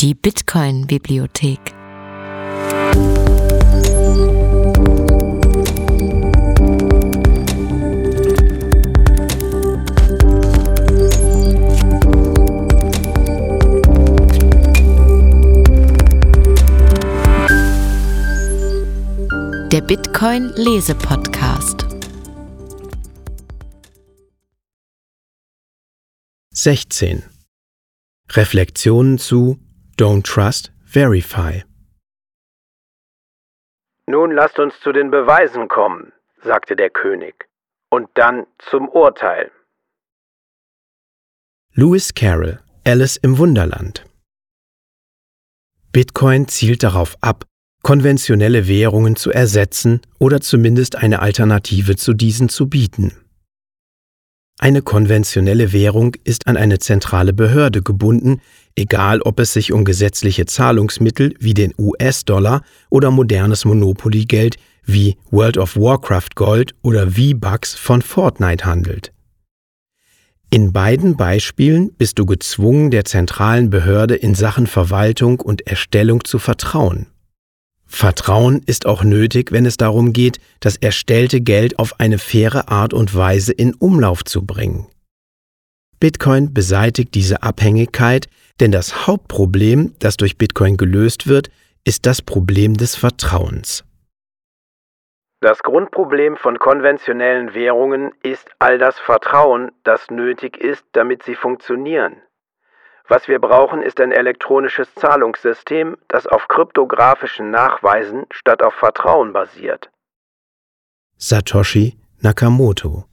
Die Bitcoin-Bibliothek. Der Bitcoin Lese Podcast. 16. Reflexionen zu Don't Trust, Verify. Nun lasst uns zu den Beweisen kommen, sagte der König, und dann zum Urteil. Lewis Carroll, Alice im Wunderland. Bitcoin zielt darauf ab, konventionelle Währungen zu ersetzen oder zumindest eine Alternative zu diesen zu bieten. Eine konventionelle Währung ist an eine zentrale Behörde gebunden, egal ob es sich um gesetzliche Zahlungsmittel wie den US-Dollar oder modernes Monopoly-Geld wie World of Warcraft Gold oder V-Bucks von Fortnite handelt. In beiden Beispielen bist du gezwungen, der zentralen Behörde in Sachen Verwaltung und Erstellung zu vertrauen. Vertrauen ist auch nötig, wenn es darum geht, das erstellte Geld auf eine faire Art und Weise in Umlauf zu bringen. Bitcoin beseitigt diese Abhängigkeit, denn das Hauptproblem, das durch Bitcoin gelöst wird, ist das Problem des Vertrauens. Das Grundproblem von konventionellen Währungen ist all das Vertrauen, das nötig ist, damit sie funktionieren. Was wir brauchen, ist ein elektronisches Zahlungssystem, das auf kryptografischen Nachweisen statt auf Vertrauen basiert. Satoshi Nakamoto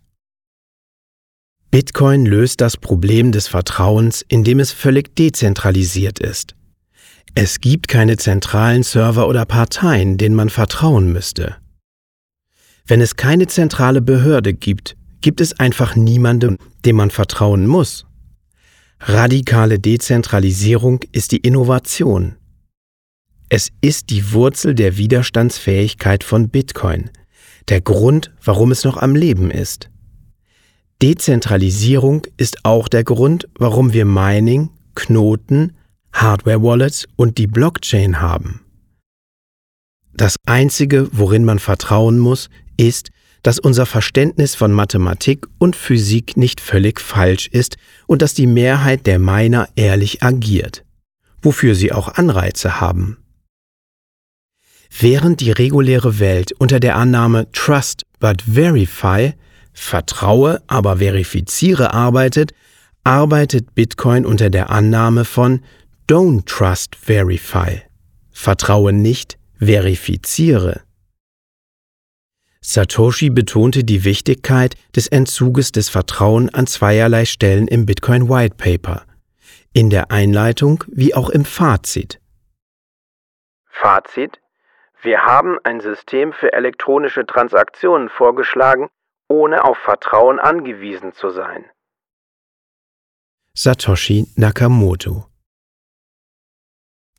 Bitcoin löst das Problem des Vertrauens, indem es völlig dezentralisiert ist. Es gibt keine zentralen Server oder Parteien, denen man vertrauen müsste. Wenn es keine zentrale Behörde gibt, gibt es einfach niemanden, dem man vertrauen muss. Radikale Dezentralisierung ist die Innovation. Es ist die Wurzel der Widerstandsfähigkeit von Bitcoin, der Grund, warum es noch am Leben ist. Dezentralisierung ist auch der Grund, warum wir Mining, Knoten, Hardware-Wallets und die Blockchain haben. Das Einzige, worin man vertrauen muss, ist, dass unser Verständnis von Mathematik und Physik nicht völlig falsch ist und dass die Mehrheit der Miner ehrlich agiert, wofür sie auch Anreize haben. Während die reguläre Welt unter der Annahme Trust but Verify, vertraue, aber verifiziere arbeitet, arbeitet Bitcoin unter der Annahme von Don't Trust Verify, vertraue nicht, verifiziere. Satoshi betonte die Wichtigkeit des Entzuges des Vertrauens an zweierlei Stellen im Bitcoin White Paper, in der Einleitung wie auch im Fazit. Fazit Wir haben ein System für elektronische Transaktionen vorgeschlagen, ohne auf Vertrauen angewiesen zu sein. Satoshi Nakamoto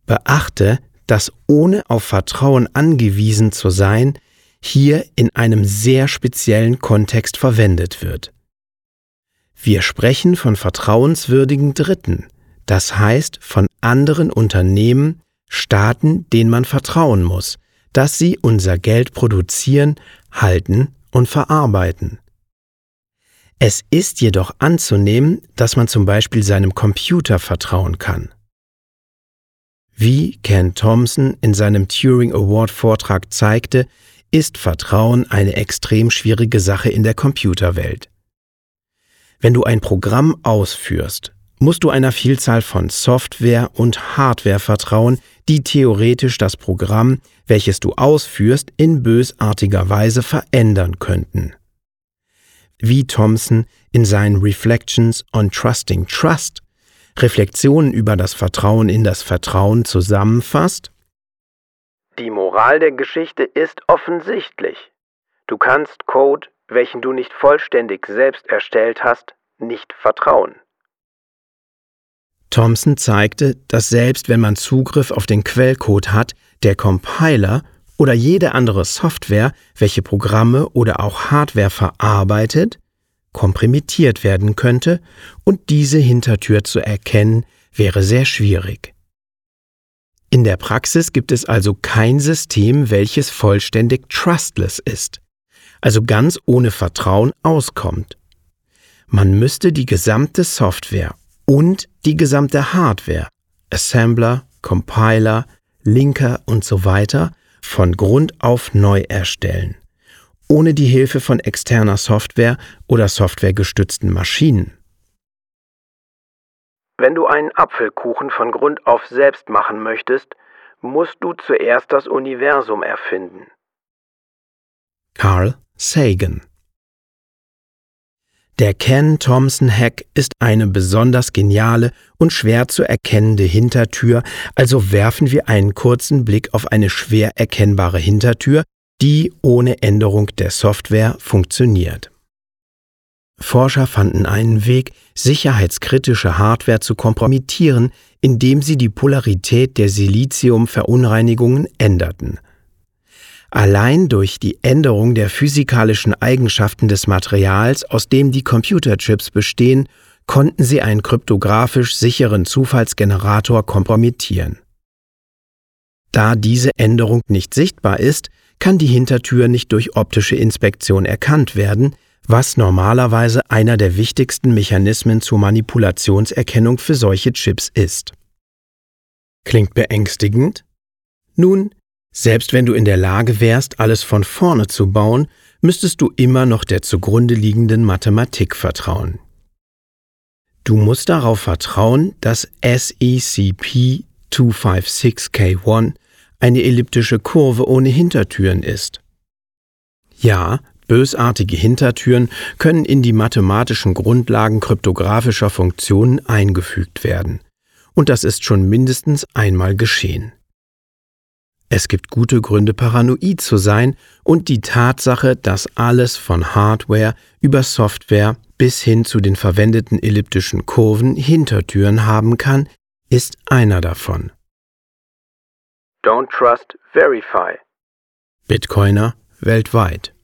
Beachte, dass ohne auf Vertrauen angewiesen zu sein hier in einem sehr speziellen Kontext verwendet wird. Wir sprechen von vertrauenswürdigen Dritten, das heißt von anderen Unternehmen, Staaten, denen man vertrauen muss, dass sie unser Geld produzieren, halten und verarbeiten. Es ist jedoch anzunehmen, dass man zum Beispiel seinem Computer vertrauen kann. Wie Ken Thompson in seinem Turing Award Vortrag zeigte, ist Vertrauen eine extrem schwierige Sache in der Computerwelt. Wenn du ein Programm ausführst, musst du einer Vielzahl von Software und Hardware vertrauen, die theoretisch das Programm, welches du ausführst, in bösartiger Weise verändern könnten. Wie Thompson in seinen Reflections on Trusting Trust Reflexionen über das Vertrauen in das Vertrauen zusammenfasst, die Moral der Geschichte ist offensichtlich. Du kannst Code, welchen du nicht vollständig selbst erstellt hast, nicht vertrauen. Thompson zeigte, dass selbst wenn man Zugriff auf den Quellcode hat, der Compiler oder jede andere Software, welche Programme oder auch Hardware verarbeitet, komprimiert werden könnte und diese Hintertür zu erkennen, wäre sehr schwierig. In der Praxis gibt es also kein System, welches vollständig trustless ist, also ganz ohne Vertrauen auskommt. Man müsste die gesamte Software und die gesamte Hardware, Assembler, Compiler, Linker und so weiter, von Grund auf neu erstellen, ohne die Hilfe von externer Software oder softwaregestützten Maschinen. Wenn du einen Apfelkuchen von Grund auf selbst machen möchtest, musst du zuerst das Universum erfinden. Carl Sagan Der Ken-Thompson-Hack ist eine besonders geniale und schwer zu erkennende Hintertür, also werfen wir einen kurzen Blick auf eine schwer erkennbare Hintertür, die ohne Änderung der Software funktioniert. Forscher fanden einen Weg, sicherheitskritische Hardware zu kompromittieren, indem sie die Polarität der Siliziumverunreinigungen änderten. Allein durch die Änderung der physikalischen Eigenschaften des Materials, aus dem die Computerchips bestehen, konnten sie einen kryptografisch sicheren Zufallsgenerator kompromittieren. Da diese Änderung nicht sichtbar ist, kann die Hintertür nicht durch optische Inspektion erkannt werden, was normalerweise einer der wichtigsten Mechanismen zur Manipulationserkennung für solche Chips ist. Klingt beängstigend? Nun, selbst wenn du in der Lage wärst, alles von vorne zu bauen, müsstest du immer noch der zugrunde liegenden Mathematik vertrauen. Du musst darauf vertrauen, dass SECP256K1 eine elliptische Kurve ohne Hintertüren ist. Ja, Bösartige Hintertüren können in die mathematischen Grundlagen kryptografischer Funktionen eingefügt werden. Und das ist schon mindestens einmal geschehen. Es gibt gute Gründe, paranoid zu sein, und die Tatsache, dass alles von Hardware über Software bis hin zu den verwendeten elliptischen Kurven Hintertüren haben kann, ist einer davon. Don't trust, verify. Bitcoiner weltweit.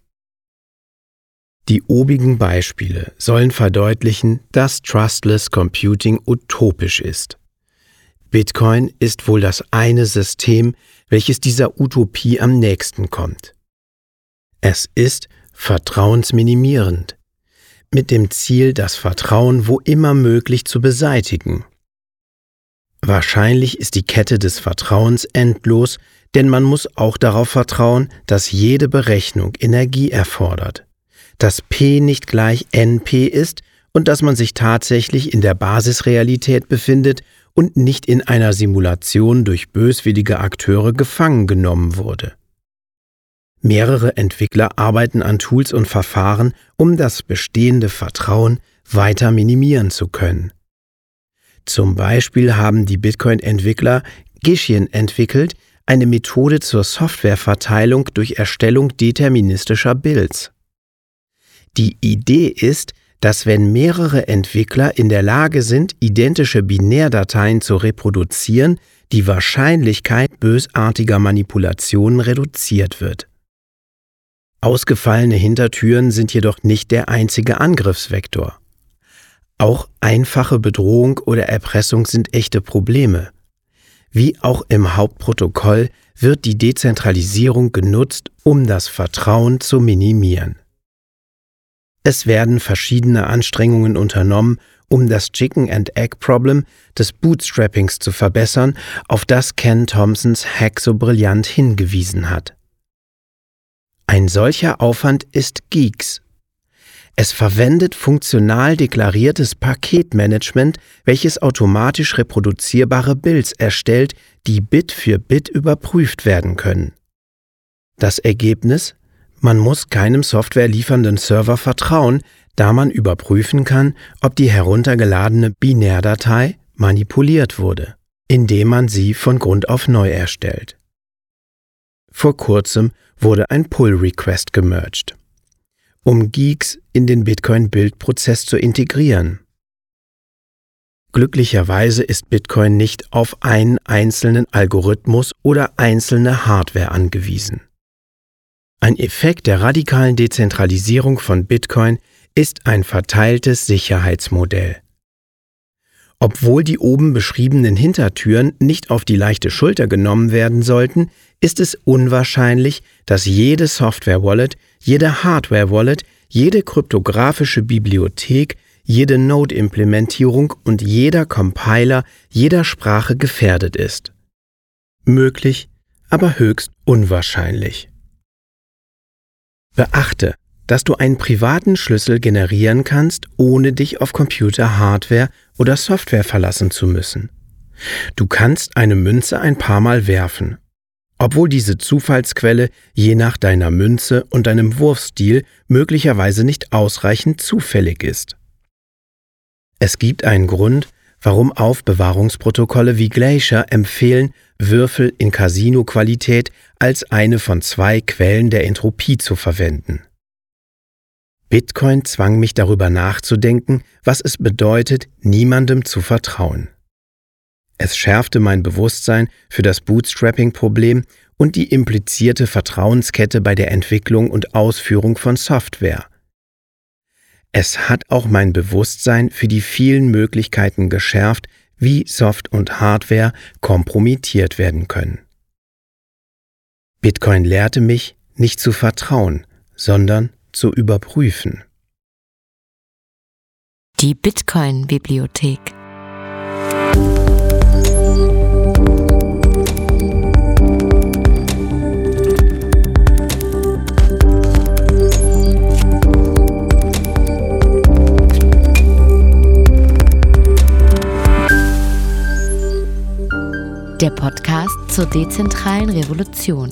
Die obigen Beispiele sollen verdeutlichen, dass Trustless Computing utopisch ist. Bitcoin ist wohl das eine System, welches dieser Utopie am nächsten kommt. Es ist vertrauensminimierend, mit dem Ziel, das Vertrauen wo immer möglich zu beseitigen. Wahrscheinlich ist die Kette des Vertrauens endlos, denn man muss auch darauf vertrauen, dass jede Berechnung Energie erfordert dass P nicht gleich NP ist und dass man sich tatsächlich in der Basisrealität befindet und nicht in einer Simulation durch böswillige Akteure gefangen genommen wurde. Mehrere Entwickler arbeiten an Tools und Verfahren, um das bestehende Vertrauen weiter minimieren zu können. Zum Beispiel haben die Bitcoin-Entwickler Gishien entwickelt, eine Methode zur Softwareverteilung durch Erstellung deterministischer Builds. Die Idee ist, dass wenn mehrere Entwickler in der Lage sind, identische Binärdateien zu reproduzieren, die Wahrscheinlichkeit bösartiger Manipulationen reduziert wird. Ausgefallene Hintertüren sind jedoch nicht der einzige Angriffsvektor. Auch einfache Bedrohung oder Erpressung sind echte Probleme. Wie auch im Hauptprotokoll wird die Dezentralisierung genutzt, um das Vertrauen zu minimieren. Es werden verschiedene Anstrengungen unternommen, um das Chicken and Egg Problem des Bootstrappings zu verbessern, auf das Ken Thompsons Hack so brillant hingewiesen hat. Ein solcher Aufwand ist Geeks. Es verwendet funktional deklariertes Paketmanagement, welches automatisch reproduzierbare Builds erstellt, die Bit für Bit überprüft werden können. Das Ergebnis man muss keinem Software liefernden Server vertrauen, da man überprüfen kann, ob die heruntergeladene Binärdatei manipuliert wurde, indem man sie von Grund auf neu erstellt. Vor kurzem wurde ein Pull-Request gemerged, um Geeks in den Bitcoin-Bildprozess zu integrieren. Glücklicherweise ist Bitcoin nicht auf einen einzelnen Algorithmus oder einzelne Hardware angewiesen. Ein Effekt der radikalen Dezentralisierung von Bitcoin ist ein verteiltes Sicherheitsmodell. Obwohl die oben beschriebenen Hintertüren nicht auf die leichte Schulter genommen werden sollten, ist es unwahrscheinlich, dass jede Software-Wallet, jede Hardware-Wallet, jede kryptografische Bibliothek, jede Node-Implementierung und jeder Compiler jeder Sprache gefährdet ist. Möglich, aber höchst unwahrscheinlich. Beachte, dass du einen privaten Schlüssel generieren kannst, ohne dich auf Computer-Hardware oder Software verlassen zu müssen. Du kannst eine Münze ein paar Mal werfen. Obwohl diese Zufallsquelle je nach deiner Münze und deinem Wurfstil möglicherweise nicht ausreichend zufällig ist. Es gibt einen Grund, warum Aufbewahrungsprotokolle wie Glacier empfehlen, Würfel in Casino-Qualität als eine von zwei Quellen der Entropie zu verwenden. Bitcoin zwang mich darüber nachzudenken, was es bedeutet, niemandem zu vertrauen. Es schärfte mein Bewusstsein für das Bootstrapping-Problem und die implizierte Vertrauenskette bei der Entwicklung und Ausführung von Software. Es hat auch mein Bewusstsein für die vielen Möglichkeiten geschärft, wie Soft- und Hardware kompromittiert werden können. Bitcoin lehrte mich, nicht zu vertrauen, sondern zu überprüfen. Die Bitcoin-Bibliothek. Der Podcast zur dezentralen Revolution.